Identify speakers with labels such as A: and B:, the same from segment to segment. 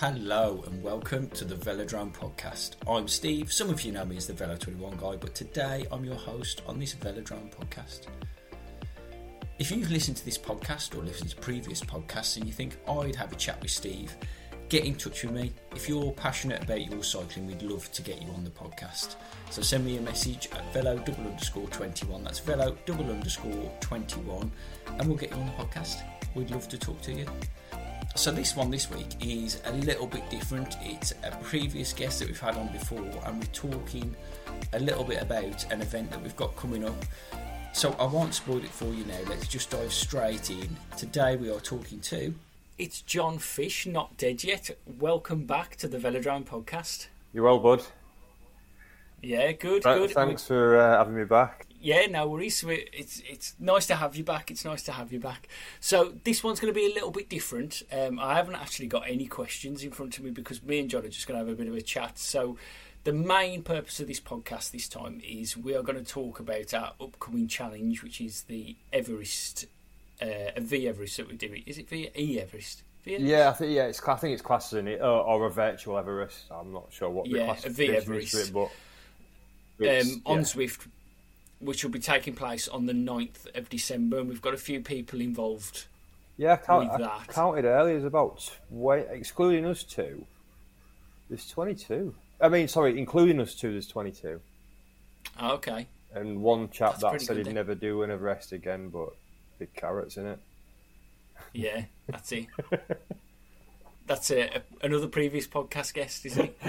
A: Hello and welcome to the Velodrome podcast. I'm Steve. Some of you know me as the Velo21 guy, but today I'm your host on this Velodrome podcast. If you've listened to this podcast or listened to previous podcasts and you think I'd have a chat with Steve, get in touch with me. If you're passionate about your cycling, we'd love to get you on the podcast. So send me a message at velo double underscore 21. That's velo double underscore 21, and we'll get you on the podcast. We'd love to talk to you. So this one this week is a little bit different. It's a previous guest that we've had on before, and we're talking a little bit about an event that we've got coming up. So I won't spoil it for you now. Let's just dive straight in. Today we are talking to. It's Jon Fish, not dead yet. Welcome back to the Velodrome podcast.
B: You're well, bud?
A: Yeah, good,
B: Th-
A: good.
B: Thanks for uh, having me back.
A: Yeah, no worries. It's it's nice to have you back. It's nice to have you back. So this one's going to be a little bit different. Um, I haven't actually got any questions in front of me because me and Jon are just going to have a bit of a chat. So the main purpose of this podcast this time is we are going to talk about our upcoming challenge, which is the Everest, uh, V Everest that we're doing. Is it V E Everest?
B: Yeah, I think yeah, it's I think it's classed as an or, or a virtual Everest. I'm not sure what the
A: Yeah, a
B: classification is it, but
A: um, on
B: yeah.
A: Zwift, which will be taking place on the 9th of December, and we've got a few people involved.
B: yeah, I, count,
A: with
B: I counted earlier. There's about tw- excluding us two. There's 22. I mean, sorry, including us two. There's 22,
A: Oh, okay.
B: and one chap
A: That's
B: that said he'd never do an Everest again, but big carrots in it.
A: Yeah, that's it. That's a, a, another previous podcast guest, is he?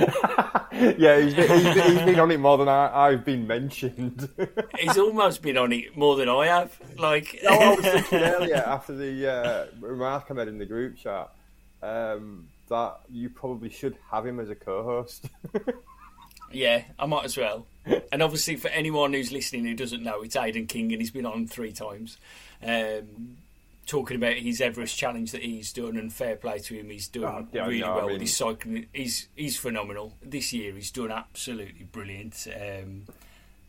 B: yeah, he's been, he's, been, he's been on it more than I, I've been mentioned.
A: He's almost been on it more than I have. Like,
B: No, I was thinking earlier after the uh, remark I made in the group chat um, that you probably should have him as a co-host.
A: yeah, I might as well. And obviously, for anyone who's listening who doesn't know, it's Aidan King, and he's been on three times, um, talking about his Everest challenge that he's done. And fair play to him, he's done
B: Oh, yeah,
A: really
B: I
A: well with his cycling. He's he's phenomenal this year. He's done absolutely brilliant. Um,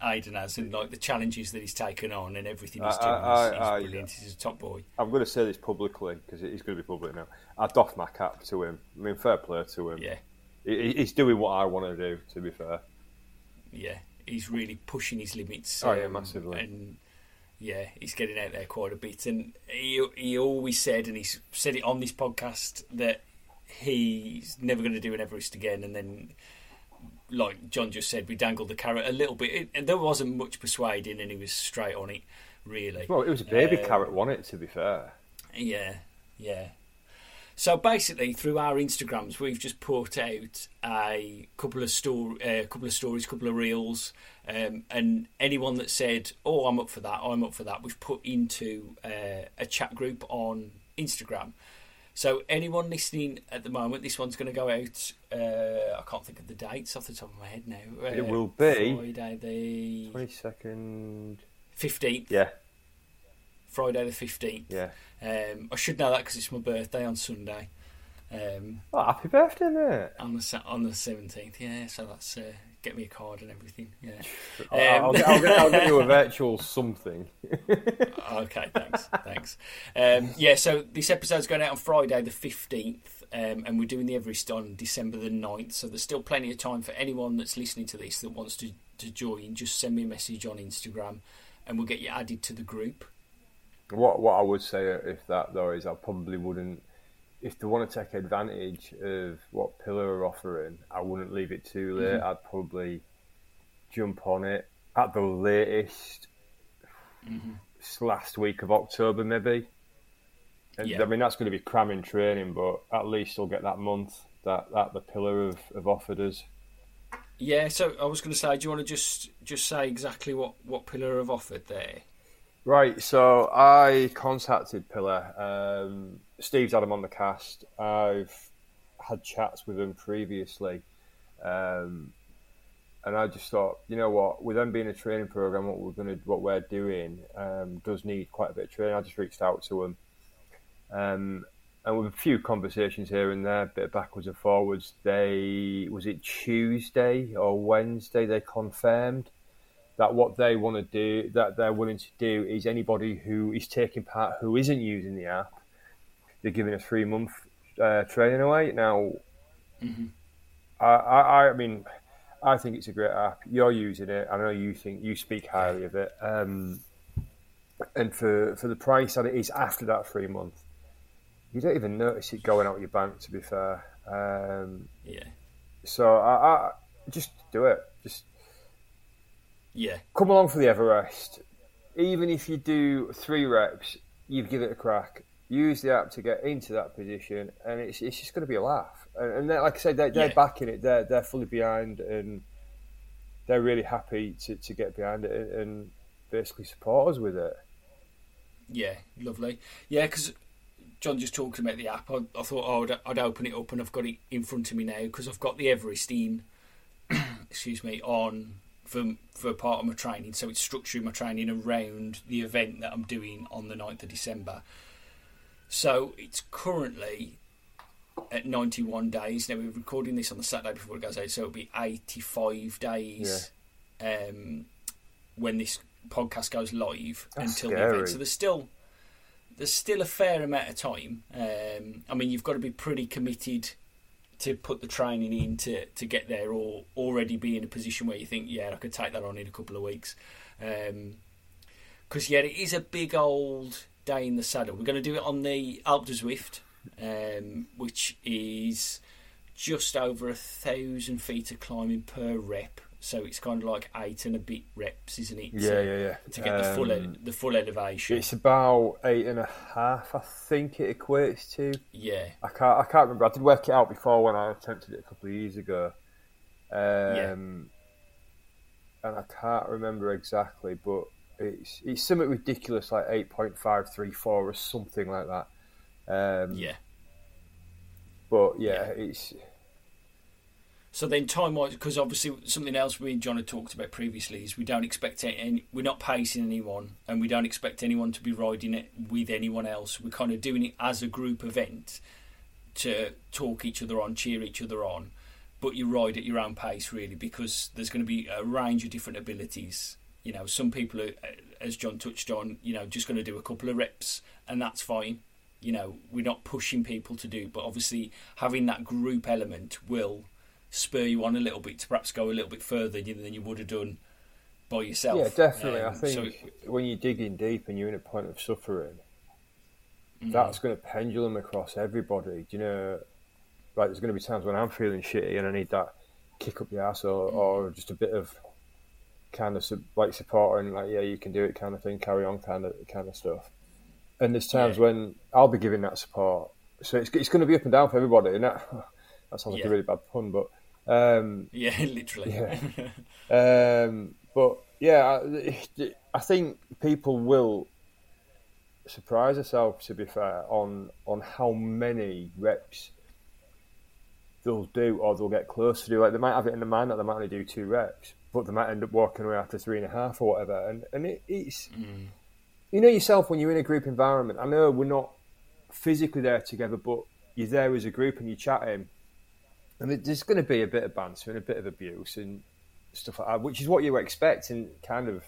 A: Aidan has, and like the challenges that he's taken on and everything he's
B: I-
A: done,
B: I-
A: he's, he's
B: I-
A: brilliant. He's a top boy.
B: I'm going to say this publicly because he's going to be public now. I doff my cap to him. I mean, fair play to him.
A: Yeah.
B: He, he's doing what I want to do. To be fair,
A: yeah, he's really pushing his limits.
B: Oh, yeah, massively.
A: And yeah, he's getting out there quite a bit. And he he always said, and he's said it on this podcast that he's never going to do an Everest again. And then, like Jon just said, we dangled the carrot a little bit. And there wasn't much persuading, and he was straight on it. Really.
B: well, it was a baby
A: Um,
B: carrot, wasn't it? To be fair,
A: Yeah, yeah. So basically, through our Instagrams, we've just put out a couple of story, a couple of stories, couple of reels, um, and anyone that said, "Oh, I'm up for that," I'm up for that, we've put into uh, a chat group on Instagram. So anyone listening at the moment, this one's going to go out. Uh, I can't think of the dates off the top of my head now. Uh,
B: It will be-
A: Friday the
B: twenty second.
A: fifteenth.
B: Yeah,
A: Friday the fifteenth.
B: yeah.
A: Um, I should know that because it's my birthday on Sunday. Um,
B: Oh, happy birthday, mate!
A: on the on the seventeenth, yeah. So that's uh, get me a card and everything. Yeah.
B: I'll, I'll, get, I'll, get, I'll get you a virtual something.
A: okay, thanks, thanks. Um, yeah, so this episode's going out on Friday the fifteenth, um, and we're doing the Everest on December the 9th, So there's still plenty of time for anyone that's listening to this that wants to to join. Just send me a message on Instagram, and we'll get you added to the group.
B: What what I would say if that though is I probably wouldn't if they want to take advantage of what Pillar are offering, I wouldn't leave it too late.
A: Mm-hmm.
B: I'd probably jump on it at the latest
A: Mm-hmm.
B: last week of October maybe.
A: Yeah.
B: I mean that's going to be cramming training, but at least we'll get that month that, that the Pillar have, have offered us.
A: Yeah, so I was going to say, do you want to just just say exactly what what Pillar have offered there?
B: Right, so I contacted Pillar. Um, Steve's had him on the cast. I've had chats with him previously, um, and I just thought, you know what, with them being a training program, what we're to, what we're doing, um, does need quite a bit of training. I just reached out to him, um, and with a few conversations here and there, a bit backwards and forwards. They was it Tuesday or Wednesday? They confirmed that what they want to do, that they're willing to do, is anybody who is taking part who isn't using the app, they're giving a three month uh, training away. Now, Mm-hmm. I, I, I mean, I think it's a great app. You're using it. I know you think you speak highly of it. Um, and for for the price that it is after that three month, you don't even notice it going out your bank. To be fair, um,
A: yeah.
B: So I, I just do it. Just
A: yeah,
B: come along for the Everest. Even if you do three reps, you give it a crack. Use the app to get into that position, and it's it's just going to be a laugh. And, and like I said, they're, they're yeah. backing it. They're they're fully behind, and they're really happy to, to get behind it and basically support us with it.
A: Yeah, lovely. Yeah, because Jon just talked about the app. I, I thought oh, I'd, I'd, open it up and I've got it in front of me now because I've got the Everesting, excuse me, on for for part of my training. So it's structuring my training around the event that I'm doing on the 9th of December. So it's currently at 91 days. Now we're recording this on the Saturday before it goes out, so it'll be 85 days yeah. um, when this podcast goes live
B: That's
A: until
B: scary.
A: the event. So there's still there's still a fair amount of time. Um, I mean, you've got to be pretty committed to put the training in to, to get there, or already be in a position where you think, yeah, I could take that on in a couple of weeks. Because um, yeah, it is a big old day in the saddle. We're going to do it on the Alpe du Zwift, um, which is just over a thousand feet of climbing per rep. So it's kind of like eight and a bit reps, isn't it?
B: Yeah,
A: to,
B: yeah, yeah.
A: To get um, the full um, the full elevation.
B: It's about eight and a half, I think it equates to.
A: Yeah.
B: I can't I can't remember. I did work it out before when I attempted it a couple of years ago. Um, yeah. And I can't remember exactly, but it's it's something ridiculous like eight point five three four or something like that. Um,
A: yeah.
B: But yeah, yeah. it's
A: so then, time wise, because obviously something else we and Jon had talked about previously is we don't expect any, we're not pacing anyone, and we don't expect anyone to be riding it with anyone else. We're kind of doing it as a group event to talk each other on, cheer each other on, but you ride at your own pace really because there's going to be a range of different abilities. You know, some people are, as Jon touched on, you know, just going to do a couple of reps, and that's fine. You know, we're not pushing people to do, but obviously having that group element will spur you on a little bit to perhaps go a little bit further than you would have done by yourself.
B: Yeah, definitely. Um, I think so, when you're digging deep and you're in a point of suffering, mm-hmm. that's going to pendulum across everybody. Do you know, like there's going to be times when I'm feeling shitty and I need that kick up the ass or, mm-hmm. or just a bit of kind of like support and like yeah you can do it kind of thing, carry on kind of kind of stuff. And there's times yeah. when I'll be giving that support, so it's it's going to be up and down for everybody. And that that sounds like yeah. a really bad pun, but um,
A: yeah, literally.
B: Yeah. um, but yeah, I, I, think people will surprise themselves. To be fair, on on how many reps they'll do, or they'll get close to do. Like they might have it in the mind that they might only do two reps, but they might end up walking away after three and a half or whatever. And and it, it's mm. you know yourself when you're in a group environment. I know we're not physically there together, but you're there as a group and you're chatting and there's going to be a bit of banter and a bit of abuse and stuff like that, which is what you expect, and kind of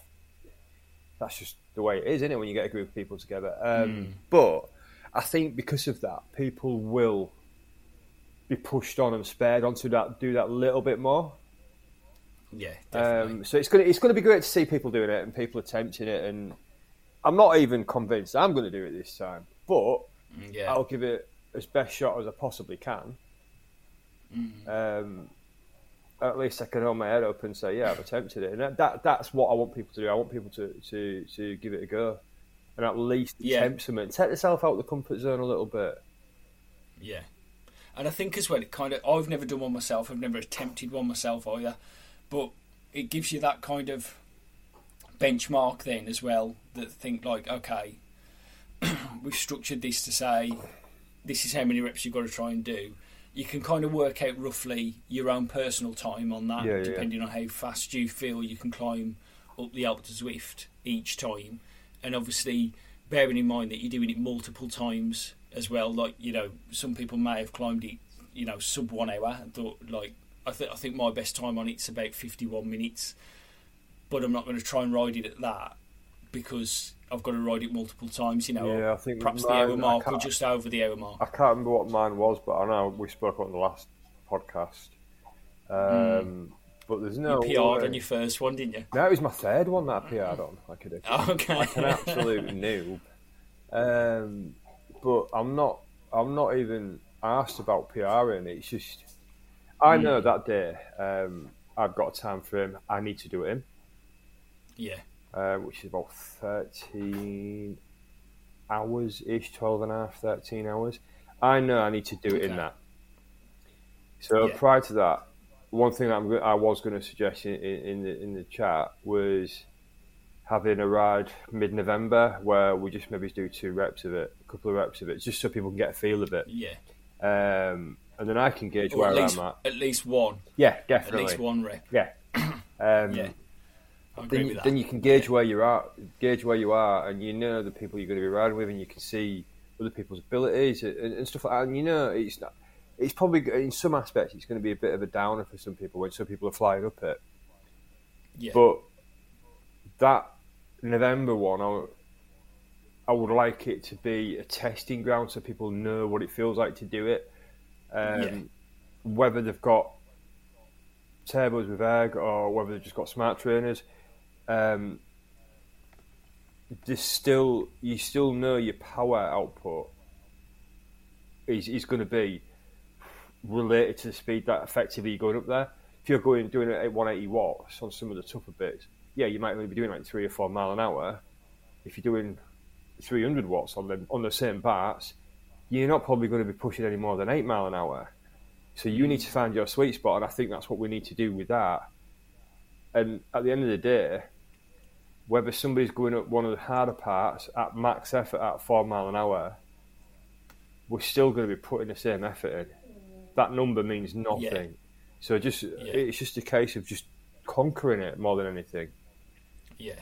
B: that's just the way it is, isn't it? When you get a group of people together, um, mm. but I think because of that, people will be pushed on and spared on to that, do that little bit more.
A: Yeah, definitely.
B: Um, so it's going to it's going to be great to see people doing it and people attempting it, and I'm not even convinced I'm going to do it this time, but mm, yeah. I'll give it as best shot as I possibly can. Mm. Um, at least I can hold my head up and say, yeah, I've attempted it, and that, that, that's what I want people to do. I want people to, to, to give it a go, and at least yeah. attempt something. Take yourself out of the comfort zone a little bit.
A: Yeah, and I think as well, it kind of I've never done one myself. I've never attempted one myself either, but it gives you that kind of benchmark then as well. That think like, okay, we've structured this to say this is how many reps you've got to try and do you can kind of work out roughly your own personal time on that,
B: yeah,
A: depending
B: yeah.
A: on how fast you feel you can climb up the Alpe Zwift each time, and obviously bearing in mind that you're doing it multiple times as well. Like you know, some people may have climbed it, you know, sub one hour. And thought like I think I think my best time on it's about 51 minutes, but I'm not going to try and ride it at that because I've got to ride it multiple times. You know,
B: yeah, I think
A: perhaps mine, the hour mark or just over the hour mark.
B: I can't remember what mine was, but I know we spoke about in the last podcast. Um, But there's no.
A: you PR'd
B: way-
A: on your first one, didn't you?
B: No, it was my third one that I PR'd on. Like a,
A: Okay.
B: like an absolute noob. Um, but I'm not. I'm not even asked about PRing. It's just I know that day um, I've got a time frame. I need to do it in,
A: yeah.
B: Uh, which is about 13 hours ish, 12 and a half, 13 hours. I know I need to do it in that. So
A: Yeah.
B: prior to that, one thing I'm, I was going to suggest in, in, the in the chat was having a ride mid-November where we just maybe do two reps of it, a couple of reps of it, just so people can get a feel of it,
A: Yeah.
B: um, and then I can gauge
A: Or
B: where
A: least,
B: I'm at.
A: at least one.
B: Yeah, definitely.
A: At least one rep.
B: Yeah. Um,
A: Yeah.
B: Then,
A: that.
B: then you can gauge where you're at, gauge where you are, and you know the people you're going to be riding with, and you can see other people's abilities and, and stuff like that. And you know, it's not, it's probably in some aspects it's going to be a bit of a downer for some people when some people are flying up it.
A: yeah.
B: But that November one, I, I would like it to be a testing ground so people know what it feels like to do it. Um,
A: Yeah.
B: Whether they've got turbos with egg or whether they've just got smart trainers, um, there's still you still know your power output is is going to be related to the speed that effectively you're going up there. If you're going doing it at 180 watts on some of the tougher bits, yeah, you might only be doing like three or four mile an hour. If you're doing 300 watts on the on the same parts, you're not probably going to be pushing any more than eight mile an hour. So you need to find your sweet spot, and I think that's what we need to do with that. And at the end of the day, whether somebody's going up one of the harder parts at max effort at four mile an hour, we're still going to be putting the same effort in. That number means nothing. So just it's just a case of just conquering it more than anything.
A: yeah.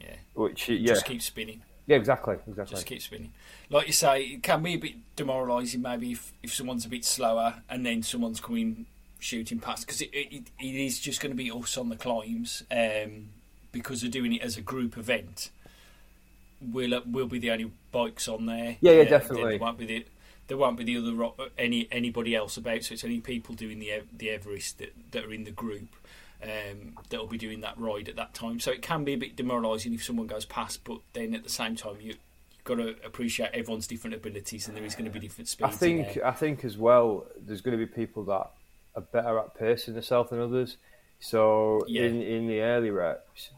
A: Yeah.
B: Which yeah,
A: Just keep spinning.
B: yeah, exactly, exactly.
A: Just keep spinning. Like you say, it can be a bit demoralising maybe if, if someone's a bit slower and then someone's coming shooting past because it, it, it is just going to be us on the climbs um, because they're doing it as a group event. We'll uh, we'll be the only bikes on there.
B: Yeah, yeah,
A: Uh,
B: definitely.
A: There won't be the there won't be the other any anybody else about. So it's only people doing the the Everest that, that are in the group um, that will be doing that ride at that time. So it can be a bit demoralising if someone goes past, but then at the same time you you've got to appreciate everyone's different abilities and there is going to be different speeds.
B: I think. I think as well. There's going to be people that are better at pacing themselves than others. So
A: Yeah.
B: in in the early reps,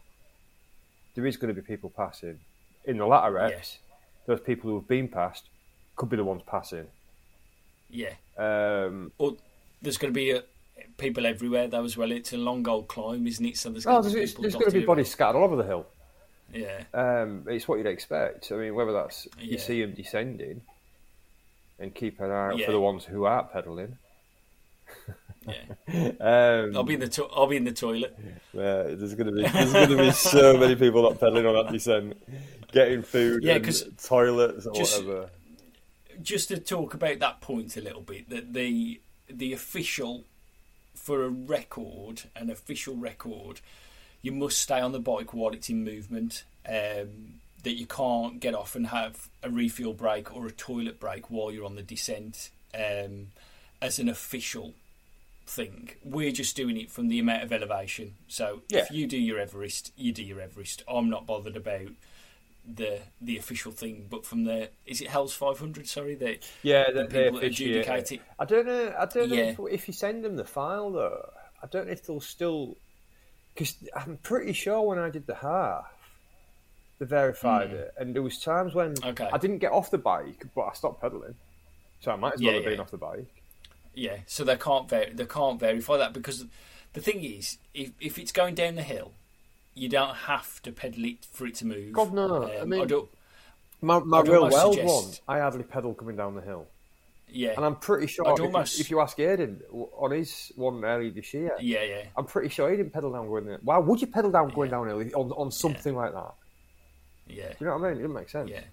B: there is going to be people passing. In the latter reps, those people who have been passed could be the ones passing.
A: yeah.
B: Um,
A: Or there's going to be uh people everywhere though as well. It's a long old climb, isn't it? So there's
B: oh,
A: going to
B: there's,
A: be
B: there's, there's going to be bodies scattered all over the hill.
A: Yeah.
B: Um, it's what you'd expect. I mean, whether that's you see them descending, and keep an eye out
A: Yeah.
B: for the ones who aren't pedaling.
A: Yeah.
B: Um,
A: I'll be in the to- I'll be in the toilet.
B: Yeah, there's going to be there's to be so many people not pedaling on that descent, getting food,
A: Yeah,
B: and
A: 'cause
B: toilets or
A: just-
B: whatever.
A: just to talk about that point a little bit, that the the official for a record, an official record, you must stay on the bike while it's in movement. Um, that you can't get off and have a refuel break or a toilet break while you're on the descent um, as an official thing. We're just doing it from the amount of elevation. So if you do your Everest, you do your Everest. I'm not bothered about the the official thing, but from the is it Hell's 500? Sorry, that
B: Yeah,
A: the
B: that
A: people adjudicate it.
B: I don't know. I don't know if, if you send them the file though. I don't know if they'll still because I'm pretty sure when I did the half, they verified hmm. it, and there was times when.
A: Okay.
B: I didn't get off the bike, but I stopped pedaling, so I might as well
A: Yeah,
B: have been off the bike.
A: Yeah, so they can't ver- they can't verify that because the thing is, if if it's going down the hill, you don't have to pedal it for it to move.
B: God, no.
A: Um,
B: I mean-
A: don't,
B: My, my
A: I'd
B: real world
A: suggest-
B: one, I hardly pedal coming down the hill.
A: yeah,
B: And I'm pretty sure if,
A: almost-
B: if you ask Aiden on his one early this year,
A: yeah, yeah,
B: I'm pretty sure he didn't pedal down going there. Why would you pedal down going down early on, on something like that?
A: yeah.
B: Do you know what I mean? It doesn't make sense.
A: Yeah,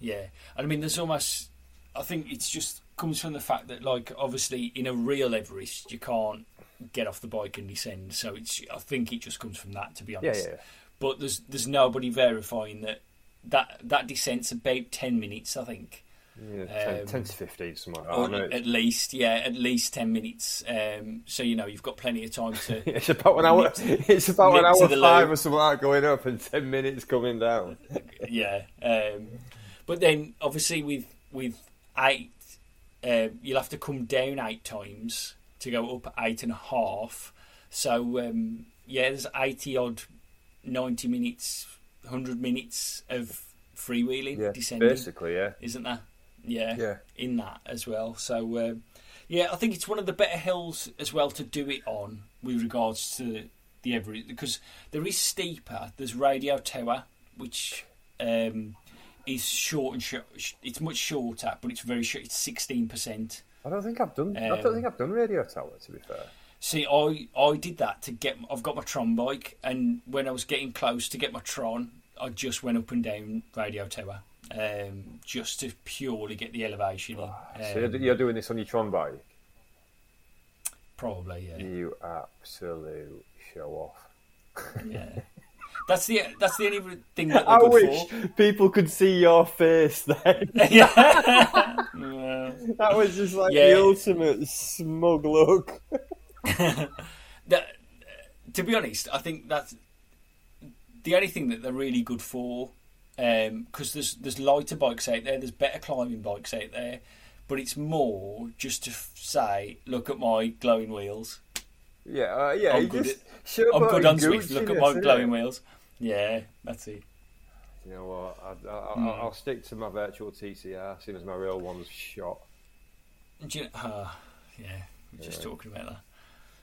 A: yeah. and I mean, there's almost. I think it's just comes from the fact that, like, obviously, in a real Everest, you can't get off the bike and descend. So it's. I think it just comes from that, to be
B: yeah,
A: honest.
B: yeah.
A: But there's there's nobody verifying that that that descent's about ten minutes. I think.
B: Yeah, 10, 10 to 15, something like
A: or
B: that.
A: At least, yeah, at least ten minutes. Um, so you know you've got plenty of time to.
B: It's about an hour. It's about an hour five or something like going up and ten minutes coming down.
A: yeah, um, but then obviously with with eight, uh, you'll have to come down eight times to go up eight and a half. So um, yeah, there's eighty odd, ninety minutes, hundred minutes of freewheeling
B: Yeah,
A: descending,
B: basically, yeah,
A: isn't there? Yeah,
B: yeah.
A: in that as well. So um, yeah, I think it's one of the better hills as well to do it on with regards to the Everest because there is steeper. There's Radio Tower, which um, is short and short. It's much shorter, but it's very short. It's sixteen percent.
B: I don't think I've done. I
A: Um,
B: don't think I've done Radio Tower. To be fair,
A: See, I I did that to get. I've got my Tron bike, and when I was getting close to get my Tron, I just went up and down Radio Tower, um, just to purely get the elevation in.
B: so you're,
A: Um,
B: you're doing this on your Tron bike.
A: probably, yeah.
B: You absolute show off.
A: Yeah, that's the that's the only thing that
B: I wish
A: for.
B: people could see your face then.
A: yeah.
B: That was just like
A: Yeah.
B: the ultimate smug look.
A: that, to be honest, I think that's the only thing that they're really good for. Um, because there's there's lighter bikes out there, there's better climbing bikes out there, but it's more just to say, look at my glowing wheels.
B: Yeah, uh, yeah.
A: I'm
B: you
A: good
B: just show
A: I'm good on Zwift. Look at my
B: innit?
A: glowing wheels. Yeah, that's it.
B: You know what? I, I,
A: Hmm.
B: I'll, I'll stick to my virtual TCR, seeing as my real one's shot.
A: Do you, uh, yeah, we're just talking about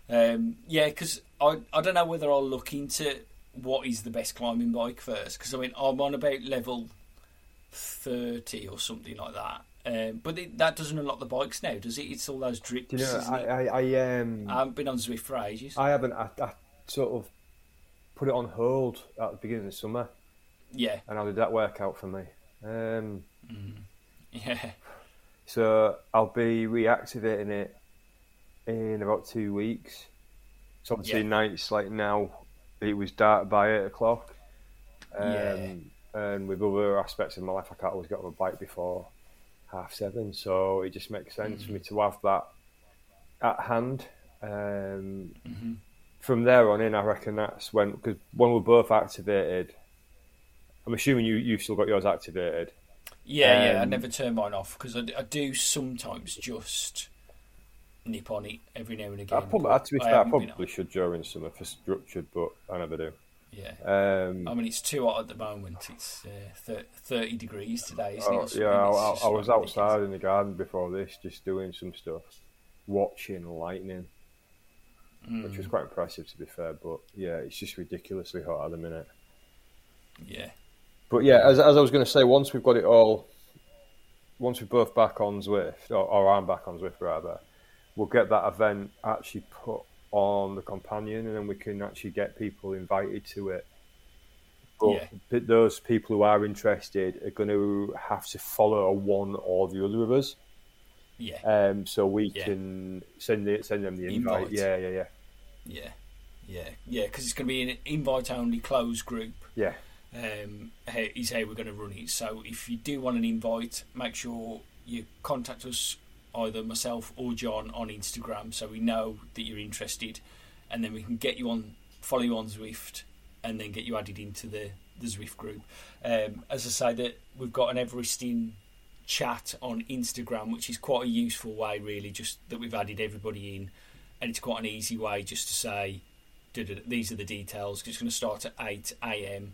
A: that. Um, yeah, because I I don't know whether I'll look into what is the best climbing bike first. Because I mean, I'm on about level thirty or something like that. Um, but it, that doesn't unlock the bikes now, does it? It's all those drips.
B: Do you know? I. I, I um,
A: I haven't been on Zwift for ages.
B: I haven't. I, I sort of put it on hold at the beginning of the summer,
A: yeah,
B: and how did that work out for me? Um,
A: yeah,
B: so I'll be reactivating it in about two weeks. So obviously
A: Yeah.
B: nights like now, it was dark by eight o'clock. Um,
A: Yeah.
B: And with other aspects of my life, I can't always get on a bike before half seven. So it just makes sense for me to have that at hand. Um,
A: hmm
B: From there on in, I reckon that's when because when we're both activated. I'm assuming you you've still got yours activated.
A: yeah, yeah. I
B: Um,
A: never turn mine off because I do sometimes just nip on it every now and again.
B: I probably, to be
A: I
B: fair, I
A: haven't
B: probably should during summer for structured, but I never do.
A: Yeah.
B: Um,
A: I mean, it's too hot at the moment. It's uh, 30 degrees today, isn't
B: oh,
A: it?
B: yeah, I, I, I was outside in the garden before this, just doing some stuff, watching lightning,
A: ridiculous.
B: which was quite impressive to be fair. But yeah, it's just ridiculously hot at the minute.
A: Mm, yeah.
B: But yeah, as, as I was going to say, once we've got it all, once we're both back on Zwift, or, or I'm back on Zwift rather, we'll get that event actually put on the companion, and then we can actually get people invited to it. But
A: Yeah.
B: those people who are interested are going to have to follow one or the other of us,
A: Yeah.
B: um, so we
A: Yeah.
B: can send it, send them the invite.
A: Invite.
B: Yeah, yeah, yeah,
A: Yeah. Yeah. Yeah. Because it's going to be an invite only closed group.
B: yeah.
A: um, is how we're going to run it. So if you do want an invite, make sure you contact us, either myself or Jon, on Instagram, so we know that you're interested, and then we can get you on, follow you on Zwift, and then get you added into the the Zwift group. Um, as I say, that we've got an Everesting chat on Instagram, which is quite a useful way, really, just that we've added everybody in, and it's quite an easy way just to say. These are the details. It's going to start at 8 a.m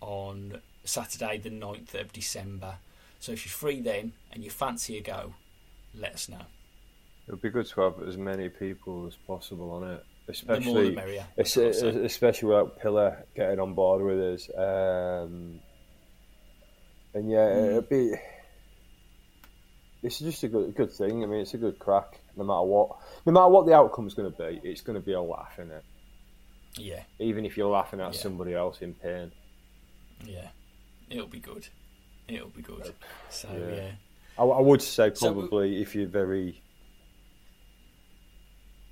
A: on Saturday, the 9th of December. So if you're free then and you fancy a go, let us know.
B: It would be good to have as many people as possible on it,
A: The more the
B: especially
A: merrier.
B: Es-
A: of course, so-
B: especially without Pillar getting on board with us. Um, and yeah,
A: Mm.
B: it'd be. It's just a good, good thing. I mean, it's a good crack. No matter what, no matter what the outcome's going to be, it's going to be a laugh, isn't it?
A: Yeah,
B: Even if you're laughing at
A: Yeah.
B: somebody else in pain.
A: yeah. It'll be good. It'll be good. So,
B: Yeah.
A: yeah.
B: I, I would say
A: So-
B: probably if you're very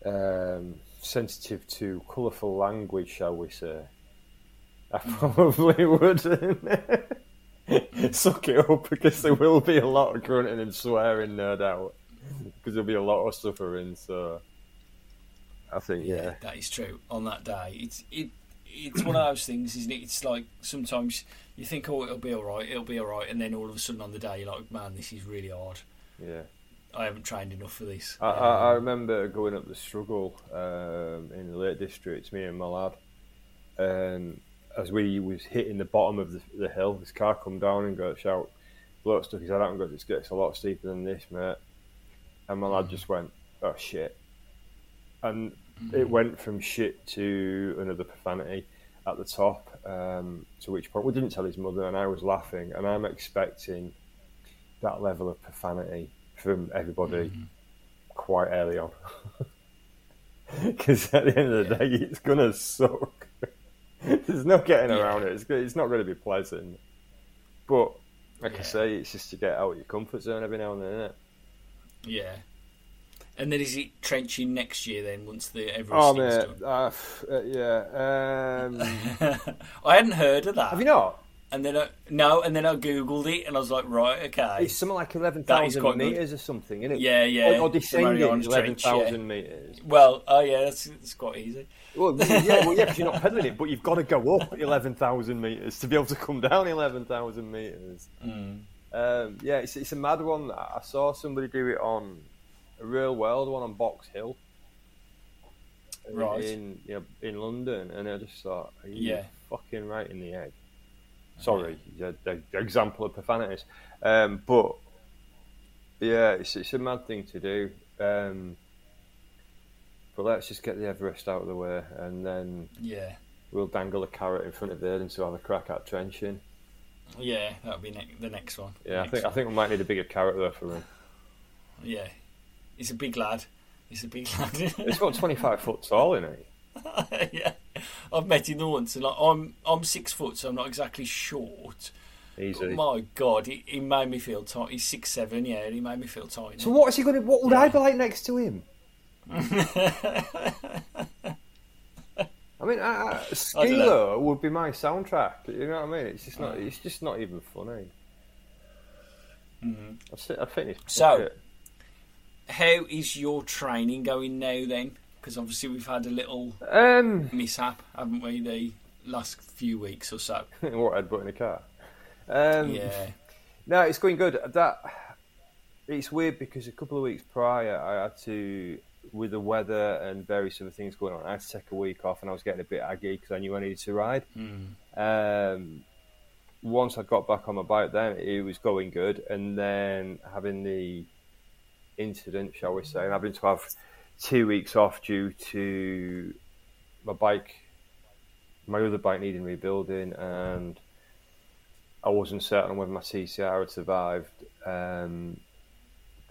B: um, sensitive to colourful language, shall we say, I probably would. suck it up because there will be a lot of grunting and swearing, no doubt, because there'll be a lot of suffering. So I think, yeah,
A: that is true. On that day, it's it it's one of those things, isn't it? It's like sometimes you think, oh, it'll be all right, it'll be all right, and then all of a sudden on the day, you're like, man, this is really hard.
B: yeah.
A: I haven't trained enough for this.
B: I, I, I remember going up the struggle um, in the Lake District, me and my lad, and as we was hitting the bottom of the, the hill, this car come down and got shout, bloke stuck his head out and goes, "It gets a lot steeper than this, mate." And my lad just went, "Oh shit," and it went from shit to another profanity at the top. Um, to which point we didn't tell his mother, and I was laughing, and I'm expecting that level of profanity from everybody quite early on. Because at the end of the day, it's gonna suck. There's no getting
A: Yeah.
B: around it. It's, it's not going to be pleasant. But like I say, it's just to get out of your comfort zone every now and then, isn't it?
A: Yeah. And then is it trenching next year then once the
B: Oh
A: Everest
B: mate, uh, uh, yeah. Um.
A: I hadn't heard of that.
B: have you not?
A: And then I, no, and then I googled it and I was like, right, okay.
B: It's something like eleven
A: thousand
B: thousand
A: quite good.
B: meters or something, isn't it?
A: Yeah, yeah.
B: Or, or descending eleven
A: Trench, yeah.
B: meters.
A: Well, oh yeah, that's, that's quite easy.
B: Well, yeah, well, yeah, because you're not pedaling it, but you've got to go up eleven thousand meters to be able to come down eleven thousand meters.
A: Mm.
B: Um, yeah, it's, it's a mad one. I saw somebody do it on a real world one on Box Hill,
A: Right.
B: In you know, in London, and I just thought, are you
A: Yeah.
B: fucking right in the egg? Sorry, the, the, the example of profanities, um, but yeah, it's it's a mad thing to do. Um, but let's just get the Everest out of the way, and then
A: Yeah,
B: we'll dangle a carrot in front of Aiden to have a crack at trenching.
A: yeah, that'll be ne- the next one.
B: Yeah, I
A: Next
B: think I think we might need a bigger carrot though for him.
A: Yeah, he's a big lad. He's a big lad.
B: He's got 25 foot tall, isn't he?
A: yeah, I've met him once, and like, I'm I'm six foot, so I'm not exactly short. But
B: Easy.
A: my God, he, he made me feel tight. He's six seven, yeah, and he made me feel tight.
B: So what is he going to? What would I be like next to him? I mean, I, I,
A: I don't know.
B: Skilo would be my soundtrack. You know what I mean? It's just not. Uh. It's just not even funny. Mm-hmm. I, thi- I think it's
A: So-. How is your training going now then? Because obviously we've had a little
B: um,
A: mishap, haven't we, the last few weeks or so?
B: what I'd headbutt in a car. Um,
A: Yeah.
B: No, it's going good. That it's weird because a couple of weeks prior, I had to, with the weather and various other things going on, I had to take a week off, and I was getting a bit aggy because I knew I needed to ride. Um, once I got back on my bike, then it was going good, and then having the incident, shall we say, and having to have two weeks off due to my bike, my other bike needing rebuilding, and I wasn't certain whether my TCR had survived. Um,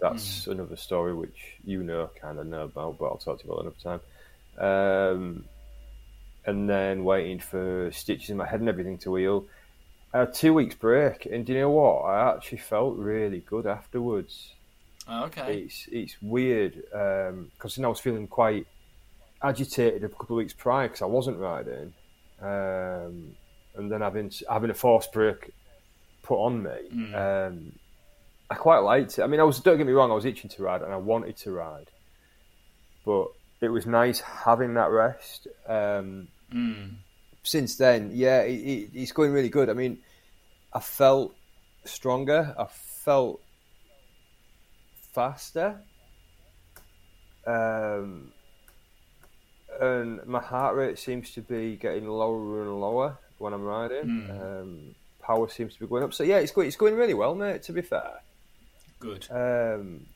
B: that's another story which you know, kind of know about, but I'll talk to you about another time. Um, and then waiting for stitches in my head and everything to heal. I had two weeks break, and do you know what? I actually felt really good afterwards.
A: Oh, okay.
B: It's it's weird because I was feeling quite agitated a couple of weeks prior because I wasn't riding, um, and then having having a force break put on me. Um, I quite liked it. I mean, I was don't get me wrong, I was itching to ride and I wanted to ride, but it was nice having that rest. Um, Since then, yeah, it, it, it's going really good. I mean, I felt stronger. I felt faster. Um, and my heart rate seems to be getting lower and lower when I'm riding. Um, power seems to be going up. So yeah, it's going it's going really well, mate. To be fair,
A: Good.
B: um,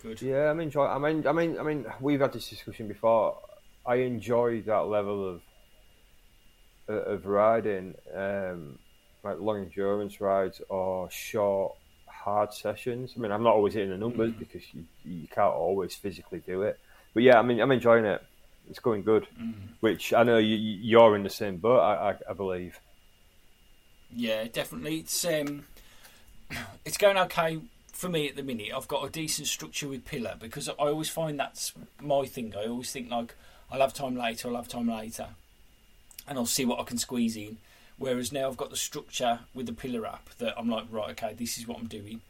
A: Good.
B: yeah, I'm enjoying. I mean, I mean, I mean, we've had this discussion before. I enjoy that level of of riding, um, like long endurance rides or short, hard sessions. I mean, I'm not always hitting the numbers because you you can't always physically do it. But yeah, I mean, I'm enjoying it. It's going good. Which I know you, you're in the same boat. I, I, I believe.
A: Yeah, definitely. It's um, it's going okay for me at the minute. I've got a decent structure with Pillar because I always find that's my thing. I always think like I'll have time later. I'll have time later, and I'll see what I can squeeze in. Whereas now I've got the structure with the Pillar app that I'm like, right, okay, this is what I'm doing,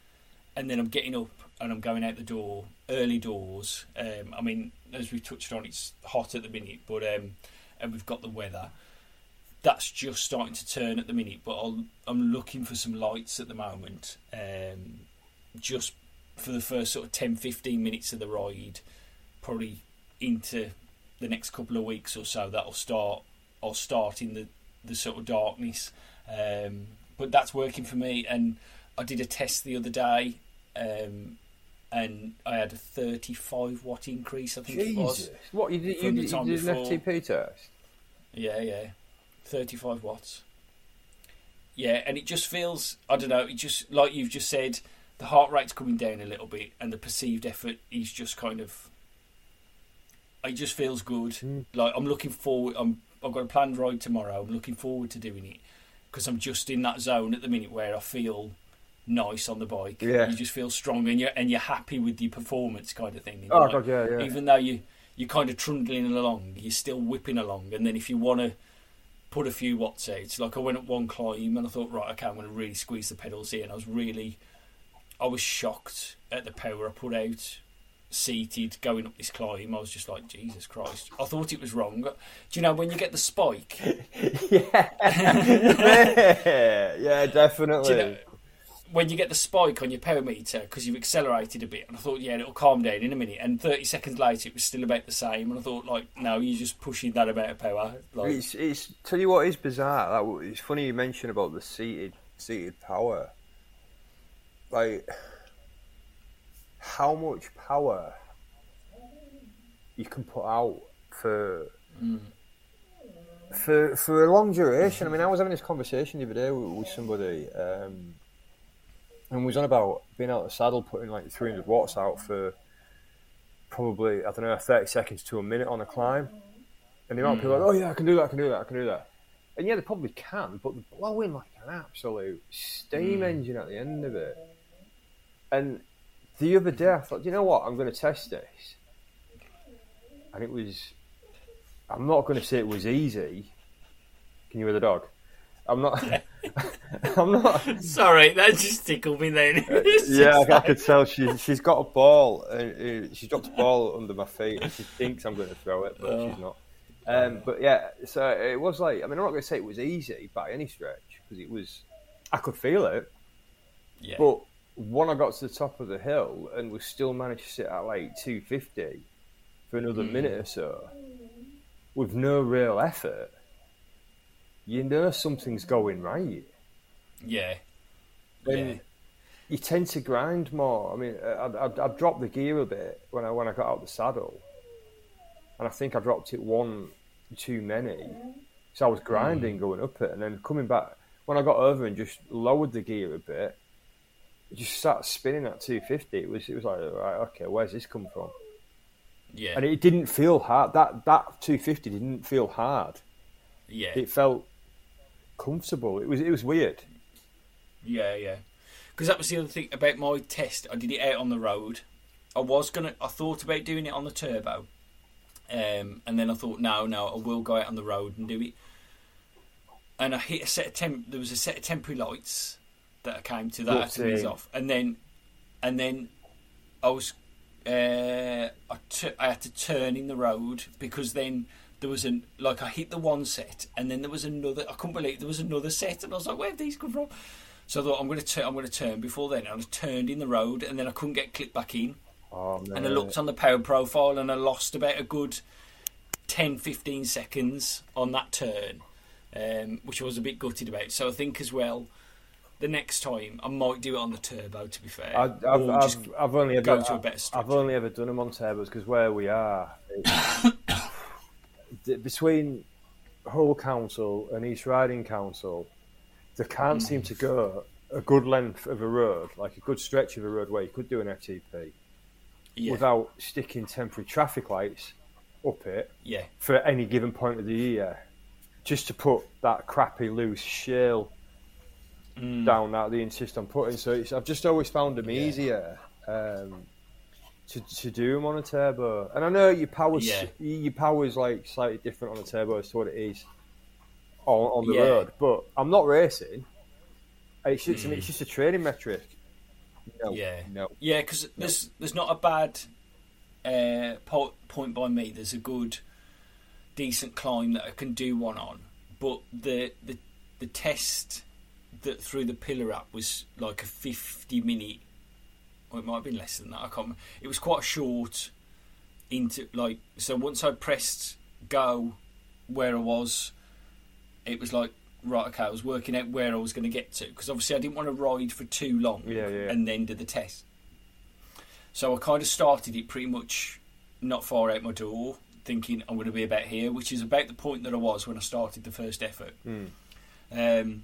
A: and then I'm getting up and I'm going out the door early doors. Um, I mean, as we touched on, it's hot at the minute, but um, and we've got the weather. That's just starting to turn at the minute, but i am looking for some lights at the moment. Um, just for the first sort of 10 15 minutes of the ride, probably into the next couple of weeks or so, that'll start. I'll start in the, the sort of darkness. Um, but that's working for me. And I did a test the other day um, and I had a 35 watt increase. I think
B: Jesus.
A: it was.
B: What you did? You, did, you did an FTP test?
A: Yeah, yeah, 35 watts. Yeah, and it just feels I don't know. It just like you've just said, the heart rate's coming down a little bit, and the perceived effort is just kind of. It just feels good. Mm. Like I'm looking forward. I'm. I've got a planned ride tomorrow. I'm looking forward to doing it because I'm just in that zone at the minute where I feel nice on the bike.
B: Yeah.
A: You just feel strong and you're and you're happy with your performance kind of thing.
B: Oh like, god, yeah, yeah.
A: Even though you you're kind of trundling along, you're still whipping along, and then if you want to put a few watts out, it's like I went up one climb and I thought, right, okay, I'm going to really squeeze the pedals here, and I was really, I was shocked at the power I put out. Seated, going up this climb, I was just like, Jesus Christ! I thought it was wrong. Do you know when you get the spike?
B: yeah, yeah, definitely.
A: You know, when you get the spike on your power meter because you've accelerated a bit, and I thought, yeah, it'll calm down in a minute. And 30 seconds later, it was still about the same. And I thought, like, no, you're just pushing that amount of power. Like,
B: it's, it's tell you what is bizarre. Like, it's funny you mention about the seated seated power. Like, how much power you can put out for.
A: Mm.
B: For for a long duration, I mean, I was having this conversation the other day with, with somebody, um, and we was on about being out of the saddle, putting like 300 watts out for probably I don't know 30 seconds to a minute on a climb, and the amount mm. of people like, oh yeah, I can do that, I can do that, I can do that, and yeah, they probably can, but they're blowing like an absolute steam mm. engine at the end of it. And the other day, I thought, you know what, I'm going to test this, and it was. I'm not going to say it was easy. Can you hear the dog? I'm not. I'm not.
A: Sorry, that just tickled me. Then.
B: Uh, yeah, I, I, could tell she she's got a ball. Uh, uh, she dropped a ball under my feet, and she thinks I'm going to throw it, but oh. she's not. Um, but yeah, so it was like. I mean, I'm not going to say it was easy by any stretch because it was. I could feel it.
A: Yeah.
B: But when I got to the top of the hill and we still managed to sit at like 250 for another mm. minute or so, with no real effort you know something's going right.
A: Yeah.
B: And yeah. you tend to grind more. I mean, I, I, I dropped the gear a bit when I when I got out the saddle, and I think I dropped it one too many. So I was grinding mm. going up it, and then coming back when I got over and just lowered the gear a bit, it just started spinning at 250. It was it was like right, okay, where's this come from?
A: Yeah,
B: and it didn't feel hard. That that 250 didn't feel hard.
A: Yeah,
B: it felt comfortable. It was it was weird.
A: Yeah, yeah. Because that was the other thing about my test. I did it out on the road. I was gonna. I thought about doing it on the turbo, um, and then I thought, no, no, I will go out on the road and do it. And I hit a set of temp. There was a set of temporary lights that I came to that I had to ease off, and then, and then, I was, uh, I, t- I had to turn in the road because then there was an like I hit the one set, and then there was another. I couldn't believe there was another set, and I was like, "Where did these come from?" So I thought I'm going to turn. I'm going to turn before then. and I turned in the road, and then I couldn't get clipped back in.
B: Oh.
A: And I looked on the power profile, and I lost about a good 10, 15 seconds on that turn, um, which I was a bit gutted about. So I think as well. The next time I might do it on the turbo. To be fair,
B: I, I've, I've, I've, only
A: ever,
B: I've only ever done them on turbos because where we are, between Hull Council and East Riding Council, they can't mm. seem to go a good length of a road, like a good stretch of a road where you could do an FTP, yeah. without sticking temporary traffic lights up it
A: yeah.
B: for any given point of the year, just to put that crappy loose shale mm. down that they insist on putting. So I've just always found them yeah. easier. Um, to, to do them on a turbo. And I know your power
A: yeah.
B: your power is like slightly different on a turbo as to what it is on, on the
A: Yeah.
B: road. But I'm not racing. It's just,
A: Mm.
B: it's just a training metric. No,
A: Yeah.
B: no.
A: Yeah, because there's there's not a bad uh, po- point by me. There's a good, decent climb that I can do one on, but the the the test that through the Pillar app was like a 50 minute, or it might have been less than that. I can't. Remember. It was quite short. Into like so once I pressed go where I was, it was like right okay. I was working out where I was going to get to because obviously I didn't want to ride for too long
B: Yeah, yeah.
A: and then do the test. So I kind of started it pretty much not far out my door, thinking I'm going to be about here, which is about the point that I was when I started the first effort.
B: Mm.
A: Um,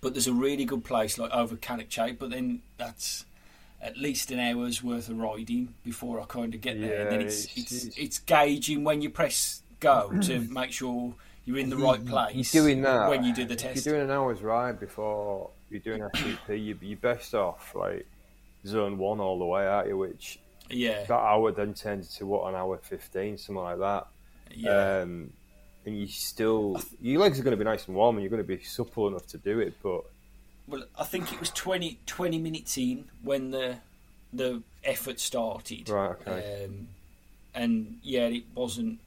A: but there's a really good place like over Cannock but then that's at least an hour's worth of riding before I kind of get there. And then
B: Yeah,
A: it's,
B: it's-
A: it's
B: it's-
A: gauging when you press go to make sure you're in the right place.
B: You're doing that
A: when you do the
B: If
A: test.
B: you're doing an hour's ride before you're doing FTP, you, you're best off like zone one all the way, aren't you? Which
A: yeah,
B: that hour then turns to what an hour fifteen, something like that.
A: yeah.
B: Um, and you still, your legs are going to be nice and warm, and you're going to be supple enough to do it. But
A: Well, I think it was 20, 20 minutes in when the the effort started.
B: right, okay,
A: Um, and yeah, it wasn't.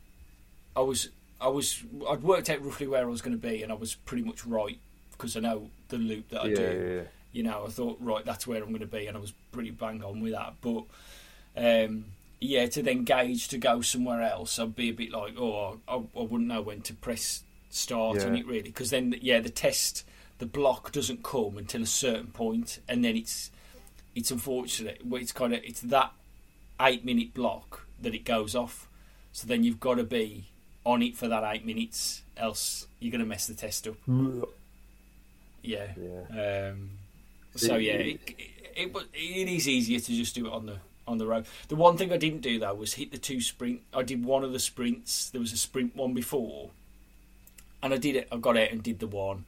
A: I was, I was, I'd worked out roughly where I was going to be, and I was pretty much right because I know the loop that I
B: yeah,
A: do.
B: yeah, yeah.
A: You know, I thought right, that's where I'm going to be, and I was pretty bang on with that. But um, yeah, to then gauge to go somewhere else, I'd be a bit like, oh, I, I wouldn't know when to press start on it really, because then yeah, the test, the block doesn't come until a certain point, and then it's it's unfortunate. It's kind of it's that eight minute block that it goes off. So then you've got to be on it for that eight minutes, else you're going to mess the test up. Yeah.
B: yeah.
A: Um, so yeah, it, it, it, it is easier to just do it on the on the road. The one thing I didn't do though was hit the two sprint. I did one of the sprints. There was a sprint one before, and I did it. I got out and did the one,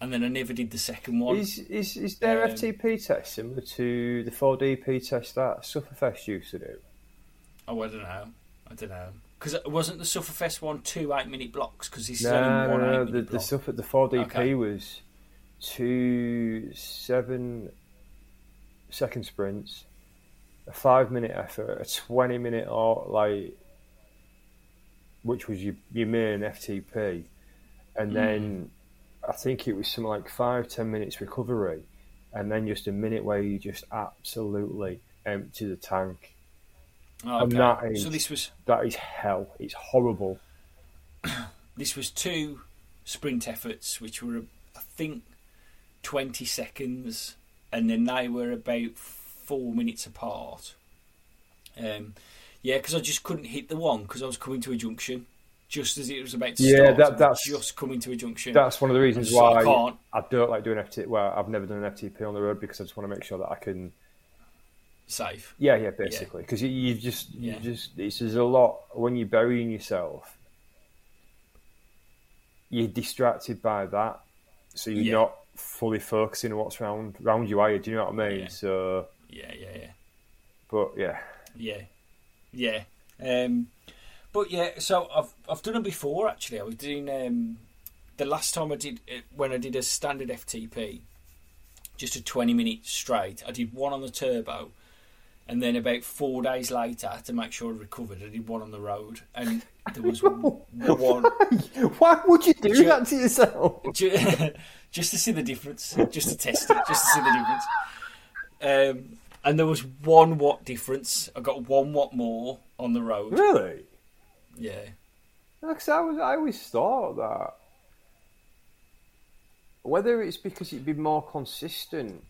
A: and then I never did the second one.
B: Is is is their
A: Um,
B: FTP test similar to the 4DP test that Sufferfest used to do?
A: Oh, I don't know. I don't know. Because it wasn't the Sufferfest one two eight minute blocks? Because this
B: No,
A: only one
B: no,
A: eight
B: no. The the. Suffer the 4DP
A: Okay.
B: was two seven second sprints, a five minute effort, a twenty minute or like, which was your your main FTP, and
A: Mm.
B: then I think it was something like five ten minutes recovery, and then just a minute where you just absolutely empty the tank.
A: Oh,
B: and
A: okay.
B: that is-
A: So this was
B: That is hell. It's horrible.
A: this was two sprint efforts, which were I think twenty seconds, and then they were about four minutes apart. Um, yeah, because I just couldn't hit the one because I was coming to a junction just as it was about to
B: Yeah,
A: start.
B: that- that's-
A: just coming to a junction.
B: That's one of the reasons
A: So I
B: why
A: can't.
B: I don't like doing FTP. Well, I've never done an FTP on the road because I just want to make sure that I can.
A: Safe.
B: Yeah, yeah, basically, because you, you just, you
A: Yeah.
B: just, it's there's a lot when you're burying yourself. You're distracted by that, so you're
A: Yeah.
B: not fully focusing on what's around around you. Are you? Do you know what I mean?
A: Yeah.
B: So,
A: Yeah, yeah, yeah.
B: but yeah,
A: Yeah, yeah. Um, but yeah, so I've I've done it before. Actually, I was doing um, the last time I did it, when I did a standard FTP, just a twenty minute straight. I did one on the turbo, and then about four days later, to make sure I recovered, I did one on the road, and there was one
B: why would you do
A: Ju-
B: that to yourself?
A: ju- just to see the difference, just to test it, just to see the difference. Um, and there was one watt difference. I got one watt more on the road.
B: Really?
A: Yeah.
B: Because I was, I always thought that whether it's because it'd be more consistent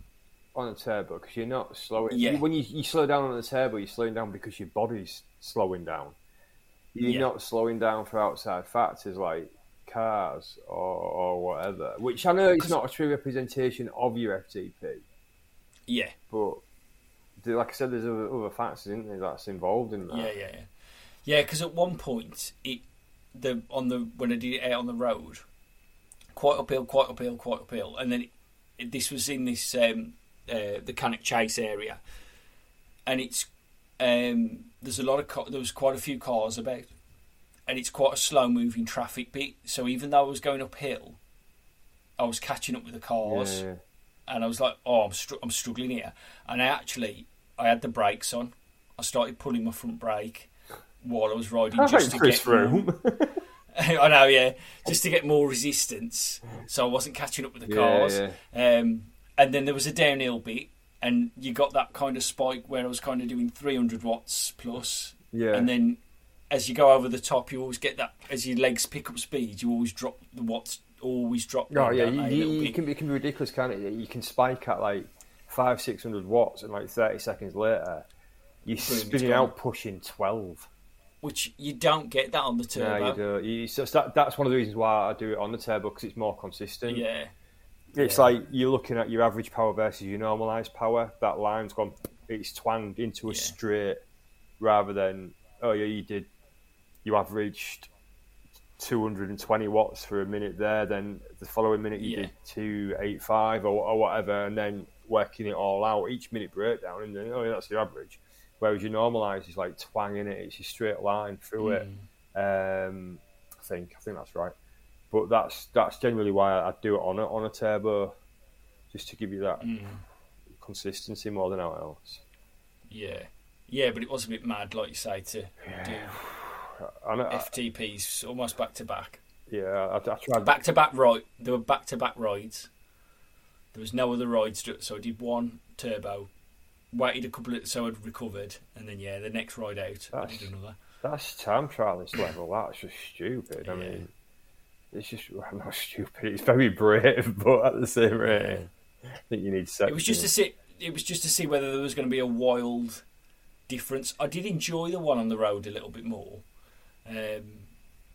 B: on a turbo because you're not slowing.
A: Yeah.
B: when you, you slow down on the turbo, you're slowing down because your body's slowing down. You're
A: Yeah.
B: not slowing down for outside factors like cars or, or whatever. Which I know it's not a true representation of your FTP,
A: Yeah.
B: but like I said, there's other, other factors, isn't there, that's involved in that.
A: Yeah, yeah, yeah. Yeah, because at one point, it the on the when I did it out on the road, quite uphill, quite uphill, quite uphill, and then it, it, this was in this um, uh, the Cannock Chase area, and it's um, there's a lot of ca- there was quite a few cars about, and it's quite a slow moving traffic bit. So even though I was going uphill, I was catching up with the cars,
B: Yeah.
A: And I was like, "Oh, I'm str- I'm struggling here." And I actually I had the brakes on. I started pulling my front brake while I was riding
B: I
A: just to
B: Chris
A: get
B: Froome.
A: I know, yeah, just to get more resistance, so I wasn't catching up with the
B: Yeah,
A: cars.
B: yeah.
A: Um, and then there was a downhill bit, and you got that kind of spike where I was kind of doing 300 watts plus,
B: Yeah.
A: and then as you go over the top, you always get that. As your legs pick up speed, you always drop the watts. Always drop. Them,
B: yeah,
A: don't
B: you, you, you can, it can be ridiculous, can't it? You can spike at like five, six hundred watts, and like thirty seconds later, you're
A: it's
B: spinning out pushing twelve.
A: which you don't get that on the turbo.
B: No, you do. You, so that, that's one of the reasons why I do it on the turbo because it's more consistent.
A: Yeah,
B: It's
A: Yeah.
B: like you're looking at your average power versus your normalised power. That line's gone, it's twanged into a
A: Yeah.
B: straight rather than, oh yeah, you did, you averaged 220 watts for a minute there, then the following minute you
A: Yeah.
B: did 285 or, or whatever, and then working it all out, each minute breakdown, and then, oh that's the average. Whereas your normalised is like twanging it, it's a straight line through it.
A: Mm.
B: Um, I think I think that's right. But that's that's generally why I do it on a on a turbo, just to give you that
A: Mm.
B: consistency more than anything else.
A: yeah, yeah. But it was a bit mad, like you say, to do
B: I,
A: FTPs almost back to back.
B: yeah, I, I tried.
A: back to back ride. There were back to back rides. There was no other rides, so I did one turbo, waited a couple of so I'd recovered, and then yeah, the next ride out I
B: That's-
A: did another.
B: That's time trialist level. That's just stupid. I mean, it's just well, not stupid. It's very brave, but at the same rate, I think you need.
A: It was just to see. It was just to see whether there was going to be a wild difference. I did enjoy the one on the road a little bit more, um,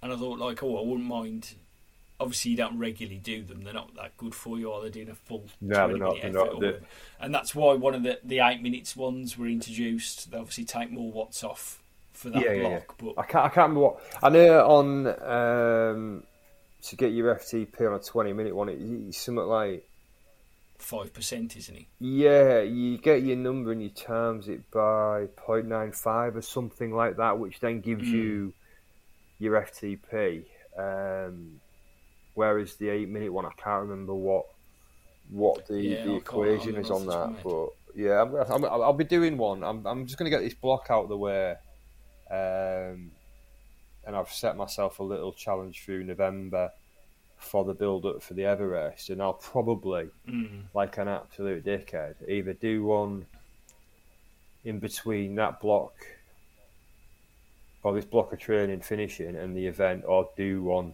A: and I thought like, oh, I wouldn't mind. Obviously, you don't regularly do them; they're not that good for you. Or they're doing a full
B: No, they're
A: twenty
B: not,
A: minute effort,
B: not.
A: And that's why one of the the eight minutes ones were introduced. They obviously take more watts off for that
B: Yeah, yeah, yeah.
A: block,
B: I can't. I can't remember what I know on um, to get your FTP on a twenty minute one. It, it's something like
A: five percent, isn't it?
B: Yeah, you get your number and you times it by 0.95 or something like that, which then gives
A: Mm.
B: you your FTP. Um, whereas the eight minute one, I can't remember what what the,
A: Yeah,
B: the equation is on that. But yeah, I'm, I'm, I'll be doing one. I'm, I'm just going to get this block out of the way. Um, and I've set myself a little challenge through November for the build up for the Everest, and I'll probably
A: Mm.
B: like an absolute dickhead. Either do one in between that block or this block of training finishing and the event, or do one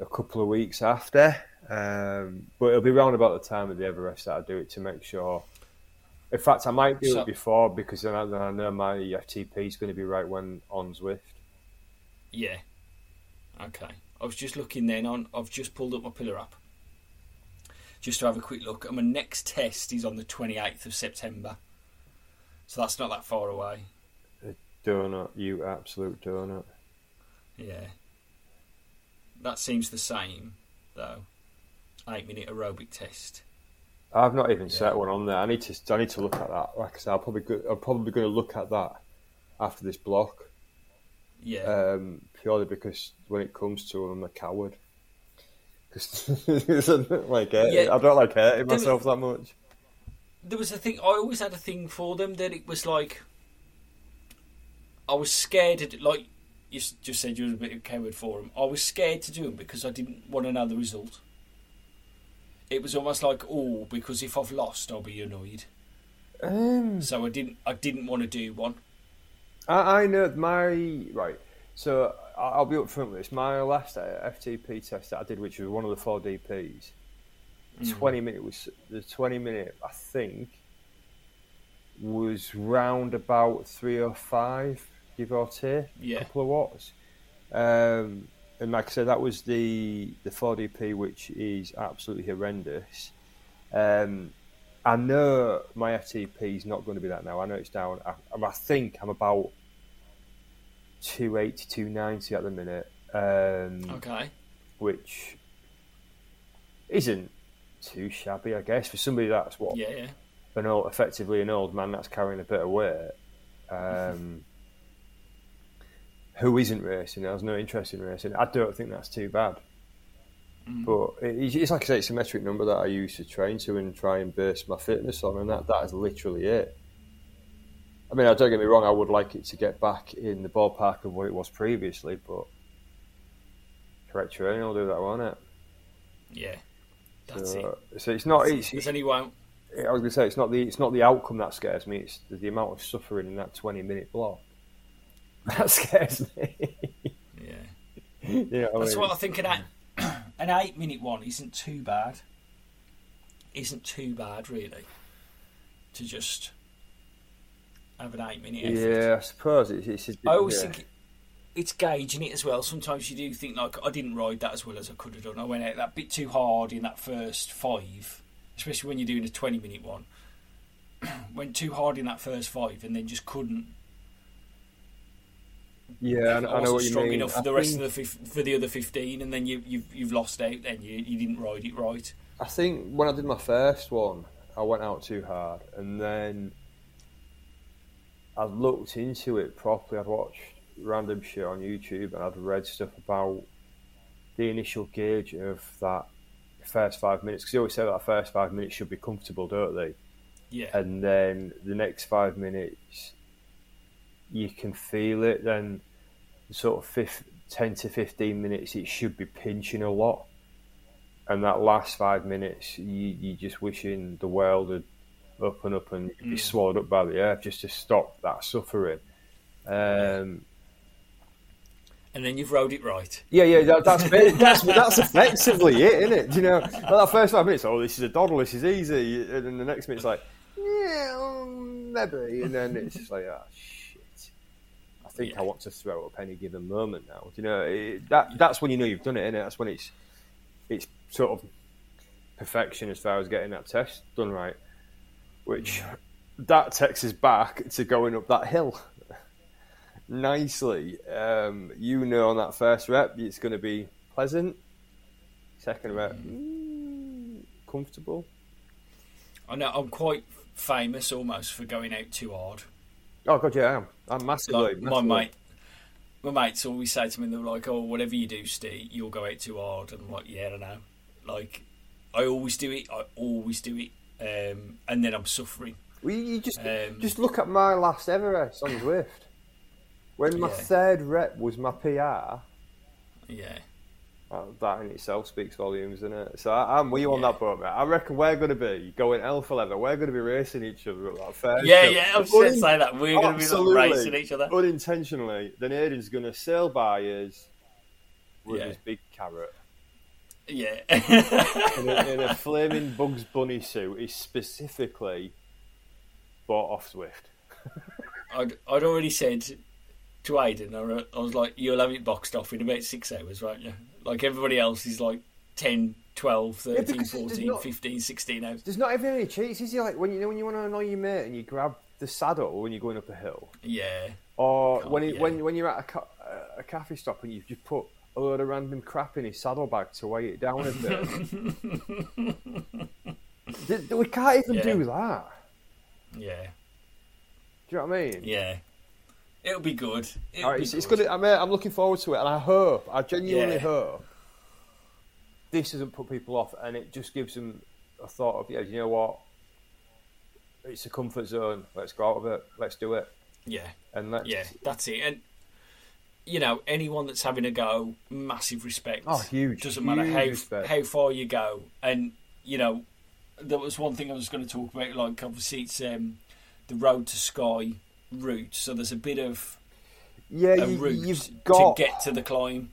B: a couple of weeks after. Um, but it'll be round about the time of the Everest that I do it to make sure. In fact, I might do
A: So-
B: it before because then I, then I know my FTP is going to be right when on Zwift.
A: Yeah. Okay. I was just looking then on. I've just pulled up my pillar app. Just to have a quick look. And my next test is on the 28th of September. So that's not that far away.
B: Donut, you absolute donut.
A: Yeah. That seems the same, though. Eight minute aerobic test.
B: I've not even
A: Yeah.
B: set one on there. I need to. I need to look at that. Like I said, I'll probably. Go, I'm probably going to look at that after this block,
A: Yeah.
B: um, purely because when it comes to it, I'm a coward. Because I don't like it.
A: Yeah.
B: I don't like hurting myself that much.
A: there was a thing. I always had a thing for them that it was like. I was scared. To, like you just said, you were a bit of coward for them. I was scared to do them because I didn't want to know the result. It was almost like, oh, because if I've lost, I'll be annoyed.
B: Um,
A: So I didn't. I didn't want to do one.
B: I, I know my right. So I- I'll be upfront with this. My last uh, FTP test that I did, which was one of the four DPs,
A: Mm.
B: twenty minute was the twenty minute. I think was round about three or five, give or take,
A: Yeah.
B: a couple of watts. Um, and like I said, that was the the four DP, which is absolutely horrendous. Um, I know my FTP is not going to be that now. I know it's down. I, I think I'm about 280, 290 at the minute, um,
A: Okay.
B: which isn't too shabby, I guess, for somebody that's what
A: Yeah. Yeah.
B: an old, effectively an old man that's carrying a bit of weight. Um, who isn't racing, has no interest in racing, I don't think that's too bad.
A: Mm.
B: But it- it's like I say, it's a metric number that I use to train to and try and base my fitness on, and that, that is literally it. I mean, I don't get me wrong, I would like it to get back in the ballpark of what it was previously, but correct training will do that, won't it?
A: Yeah, that's
B: so,
A: it.
B: so it's not. It's,
A: There's only one.
B: I was going to say it's not the it's not the outcome that scares me. It's the, the amount of suffering in that twenty minute block that scares me.
A: Yeah,
B: you know what I
A: that's what I think. An eight, an eight minute one isn't too bad. Isn't too bad really. To just have an eight minute. effort.
B: Yeah, I suppose it's. it's,
A: I always
B: yeah.
A: think it's gauging it as well. Sometimes you do think like I didn't ride that as well as I could have done. I went out that bit too hard in that first five, especially when you're doing a twenty minute one. went too hard in that first five and then just couldn't.
B: Yeah, I, I know what you
A: strong
B: mean.
A: enough for
B: I
A: the rest
B: think,
A: of the fif- for the other fifteen, and then you you've you've lost out. Then you you didn't ride it right.
B: I think when I did my first one, I went out too hard, and then I looked into it properly. I'd watched random shit on YouTube, and I'd read stuff about the initial gauge of that first five minutes. Because they always say that first five minutes should be comfortable, don't they?
A: Yeah,
B: and then the next five minutes you can feel it then sort of fif 10 to 15 minutes it should be pinching a lot. And that last five minutes you, you just wishing the world would open up and you'd be swallowed up by the earth just to stop that suffering. Um,
A: and then you've rode it right.
B: yeah, yeah, that, that's that's that's effectively it, isn't it? Do you know, like that first five minutes, oh, this is a doddle, this is easy, and then the next minute's like, yeah, um, maybe, and then it's just like, oh shit, I think I want to throw up any given moment now. Do you know, it, that that's when you know you've done it, isn't it? That's when it's it's sort of perfection as far as getting that test done right, which that takes us back to going up that hill nicely. Um, you know, on that first rep, it's going to be pleasant. Second rep, mm, comfortable.
A: I know I'm quite famous almost for going out too hard.
B: Oh god, yeah, I am. I'm massively.
A: Like my mate, my mates always say to me, they're like, "Oh, whatever you do, Steve, you'll go out too hard." And I'm like, "Yeah, I know." Like, I always do it. I always do it, um, and then I'm suffering.
B: Well, you just
A: Um,
B: just look at my last ever race on Zwift. When my
A: Yeah.
B: third rep was my PR,
A: Yeah,
B: that, in itself speaks volumes, isn't it? So I, I'm with you on
A: Yeah.
B: that boat, mate. I reckon we're going to be going alpha level. We're going to be racing each other at that first.
A: yeah, yeah. I was going to say that we're going to be like racing each other.
B: unintentionally, then Aiden's going to sail by us with
A: Yeah.
B: his big carrot
A: Yeah,
B: in a, in a flaming Bugs Bunny suit. He's specifically bought off Zwift.
A: I'd, I'd already said to Aiden, I I was like, "You'll have it boxed off in about six hours, won't you?" Like everybody else is like 10, 12, 13,
B: because there's
A: 14,
B: not-
A: 15, 16 hours.
B: There's not even any cheats, is there? Like when you know when you want to annoy your mate and you grab the saddle when you're going up a hill,
A: Yeah,
B: or when it,
A: yeah.
B: when when you're at a, ca- a cafe stop and you just put a load of random crap in his saddlebag to weigh it down a bit. We can't even
A: Yeah.
B: do that.
A: yeah,
B: Do you know what I mean?
A: yeah. It'll be good. It'll
B: All right,
A: be
B: it's, it's
A: good.
B: good. I mean, I'm looking forward to it, and I hope, I genuinely
A: Yeah.
B: hope, this doesn't put people off, and it just gives them a thought of, yeah, you know what? It's a comfort zone. Let's go out of it. Let's do it,
A: Yeah,
B: and let's.
A: yeah. That's it. And you know, anyone that's having a go, massive respect.
B: Oh, huge,
A: Doesn't matter how
B: respect.
A: how far you go. And you know, there was one thing I was going to talk about. Like, obviously, it's um, the road to Sky route. So there's a bit of
B: Yeah,
A: a
B: you,
A: route
B: you've got
A: to get to the climb.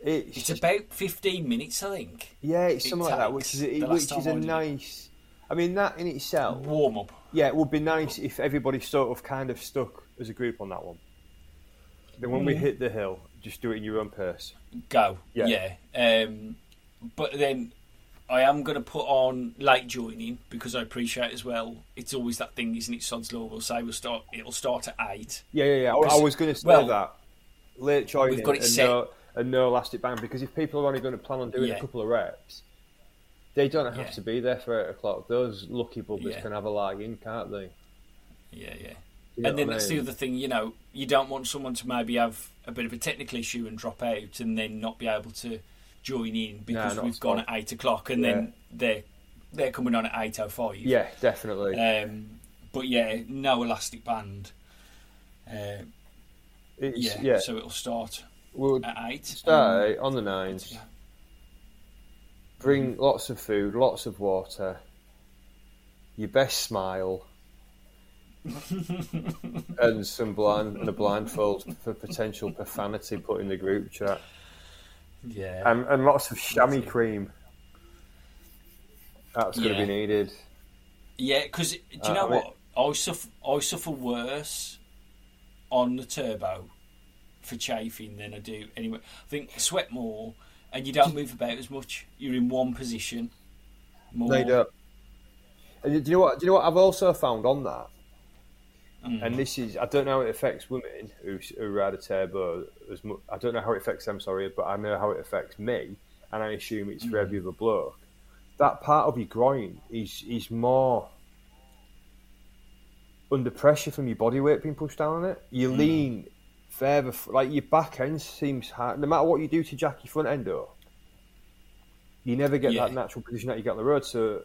B: It's,
A: It's about 15 minutes, I think.
B: yeah, it's
A: it
B: something like that, which is a, which is a
A: I
B: nice. I mean, that in itself,
A: Warm up.
B: yeah, it would be nice if everybody sort of kind of stuck as a group on that one. Then when
A: Mm.
B: we hit the hill, just do it in your own pace.
A: Go.
B: Yeah.
A: Yeah. Um, but then I am going to put on late joining because I appreciate as well. It's always that thing, isn't it? Sod's law will say we'll start. It'll start at eight.
B: Yeah, yeah, yeah. I, was going to say
A: well,
B: that late joining
A: we've got it
B: and
A: set.
B: no and no elastic band because if people are only going to plan on doing
A: Yeah.
B: a couple of reps, they don't have
A: Yeah.
B: to be there for eight o'clock. Those lucky buggers
A: Yeah.
B: can have a lag in, can't they?
A: Yeah, yeah.
B: You know
A: and then
B: I
A: that's the other thing, you know, you don't want someone to maybe have a bit of a technical issue and drop out and then not be able to join in because
B: not
A: we've gone at eight o'clock and then they're they're coming on at eight oh five.
B: Yeah, definitely.
A: Um, but yeah, no elastic band. Uh,
B: It's,
A: yeah,
B: yeah,
A: so it'll start
B: we'll
A: at eight.
B: start
A: Um,
B: on the nines. Bring lots of food, lots of water. Your best smile. and some blind and a blindfold for potential profanity put in the group chat.
A: Yeah,
B: And, and lots of chamois cream. That's going to
A: Yeah.
B: be needed.
A: Yeah, because do you
B: Uh,
A: know
B: I mean-
A: what? I suffer, I suffer worse on the turbo for chafing than I do anyway. I think I sweat more, and you don't move about as much. You're in one position. More.
B: You don't. And do you know what? Do you know what I've also found on that?
A: Mm.
B: And this is I don't know how it affects women who, who ride a turbo as much. I don't know how it affects them. Sorry, but I know how it affects me, and I assume it's for every other bloke. That part of your groin is is more under pressure from your body weight being pushed down on it. You lean further, like your back end seems hard. No matter what you do to jack your front end up, you never get
A: Yeah.
B: that natural position that you get on the road. So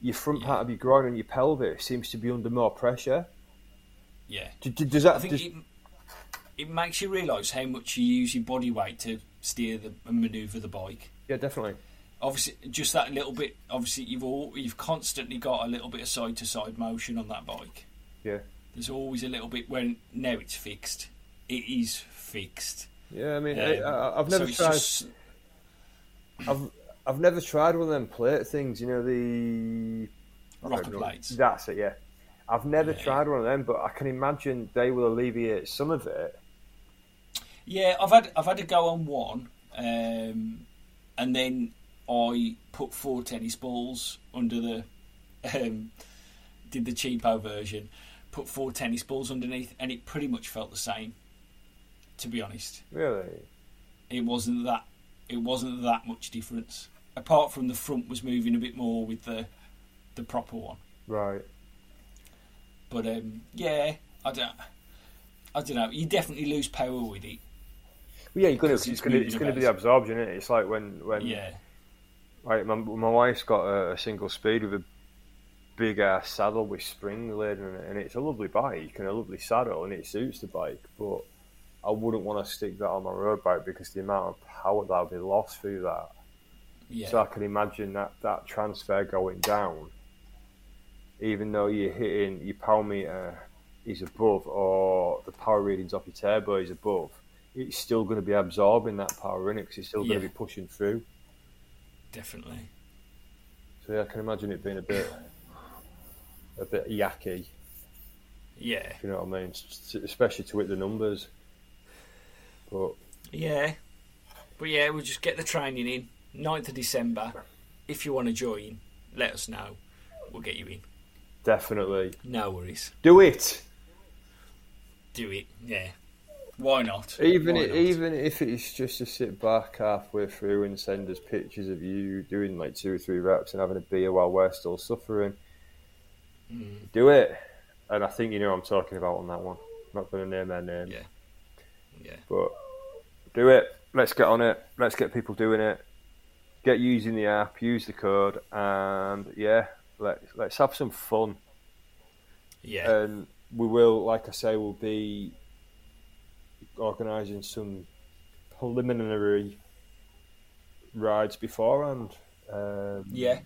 B: your front
A: Yeah.
B: part of your groin and your pelvis seems to be under more pressure.
A: Yeah,
B: D- d- Does that?
A: I think
B: does-
A: it, it makes you realise how much you use your body weight to steer the and manoeuvre the bike.
B: yeah, definitely.
A: Obviously, just that little bit. Obviously, you've all you've constantly got a little bit of side to side motion on that bike.
B: Yeah,
A: There's always a little bit when now it's fixed. It is fixed.
B: yeah. I mean,
A: Um,
B: I, I, I've never
A: so
B: tried.
A: just-
B: I've I've never tried one of them plate things. You know the I know.
A: plates.
B: That's it. Yeah, I've never
A: Yeah.
B: tried one of them, but I can imagine they will alleviate some of it.
A: Yeah, I've had I've had to go on one, um, and then I put four tennis balls under the, um, did the cheapo version, put four tennis balls underneath, and it pretty much felt the same. To be honest,
B: Really?
A: it wasn't that it wasn't that much difference. Apart from the front was moving a bit more with the the proper one.
B: Right.
A: But um, yeah, I don't. I don't know. You definitely lose power with it.
B: Well, yeah, you're gonna. It's
A: it's
B: gonna. It's gonna be the absorption, it? It's like when when
A: Yeah,
B: Like my, my wife's got a, a single speed with a big ass saddle with spring laid in it, and it's a lovely bike and a lovely saddle, and it suits the bike. But I wouldn't want to stick that on my road bike because the amount of power that would be lost through that.
A: yeah,
B: So I can imagine that that transfer going down, even though you're hitting your power meter is above or the power readings off your turbo is above, it's still going to be absorbing that power in it because it's still going
A: Yeah.
B: to be pushing through.
A: definitely.
B: So yeah, I can imagine it being a bit, a bit yucky.
A: Yeah,
B: if You know what I mean? Especially to hit the numbers. But
A: yeah, but yeah, we'll just get the training in 9th of December. If you want to join, let us know. We'll get you in.
B: Definitely
A: No worries.
B: do it.
A: Do it. Yeah. Why not?
B: Even
A: Why not?
B: even if it's just to sit back halfway through and send us pictures of you doing like two or three reps and having a beer while we're still suffering,
A: Mm,
B: do it. And I think you know what I'm talking about on that one. I'm not going to name their name,
A: yeah. Yeah.
B: but do it. Let's get on it. Let's get people doing it. Get using the app. Use the code, and yeah, let's let's have some fun.
A: Yeah.
B: and we will, like I say, we'll be organising some preliminary rides beforehand. Um,
A: yeah.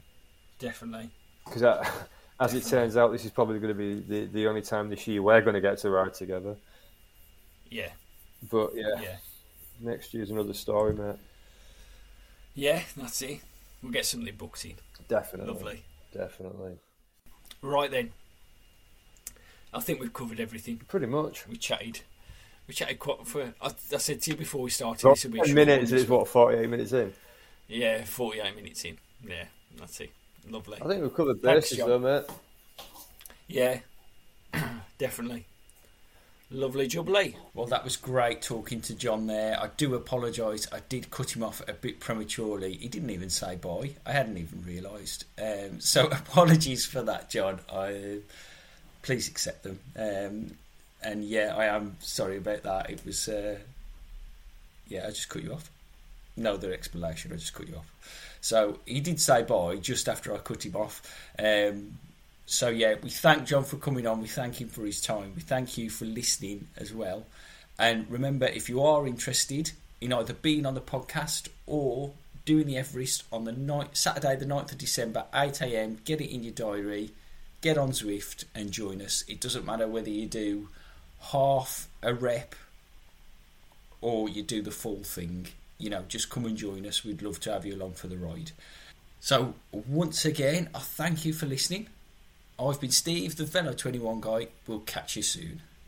A: Definitely.
B: because as it turns out, this is probably going to be the, the only time this year we're going to get to ride together.
A: Yeah.
B: But yeah,
A: Yeah.
B: next year's another story, mate.
A: Yeah. That's it. We'll get something booked in.
B: Definitely,
A: Lovely.
B: Definitely,
A: Right then. I think we've covered everything.
B: pretty much.
A: We chatted. We chatted quite for. I, I said to you before we started. This will be
B: minutes is what forty-eight minutes in.
A: Yeah, forty-eight minutes in. Yeah, that's it. Lovely.
B: I think we've covered bases though, mate.
A: Yeah, definitely. Lovely jubilee.
C: Well, that was great talking to Jon there. I do apologise. I did cut him off a bit prematurely. He didn't even say bye. I hadn't even realised. Um, so apologies for that, Jon. I please accept them. Um,
A: and yeah, I am sorry about that. It was, uh, yeah, I just cut you off. No other explanation. I just cut you off. So he did say bye just after I cut him off. Um, so yeah, we thank Jon for coming on. We thank him for his time. We thank you for listening as well. And remember, if you are interested in either being on the podcast or doing the Everest on the night Saturday, the 9th of December, 8 a.m., get it in your diary, get on Zwift and join us. It doesn't matter whether you do half a rep or you do the full thing. You know, just come and join us. We'd love to have you along for the ride. So, once again, I thank you for listening. I've been Steve, the Velo 21 guy. We'll catch you soon.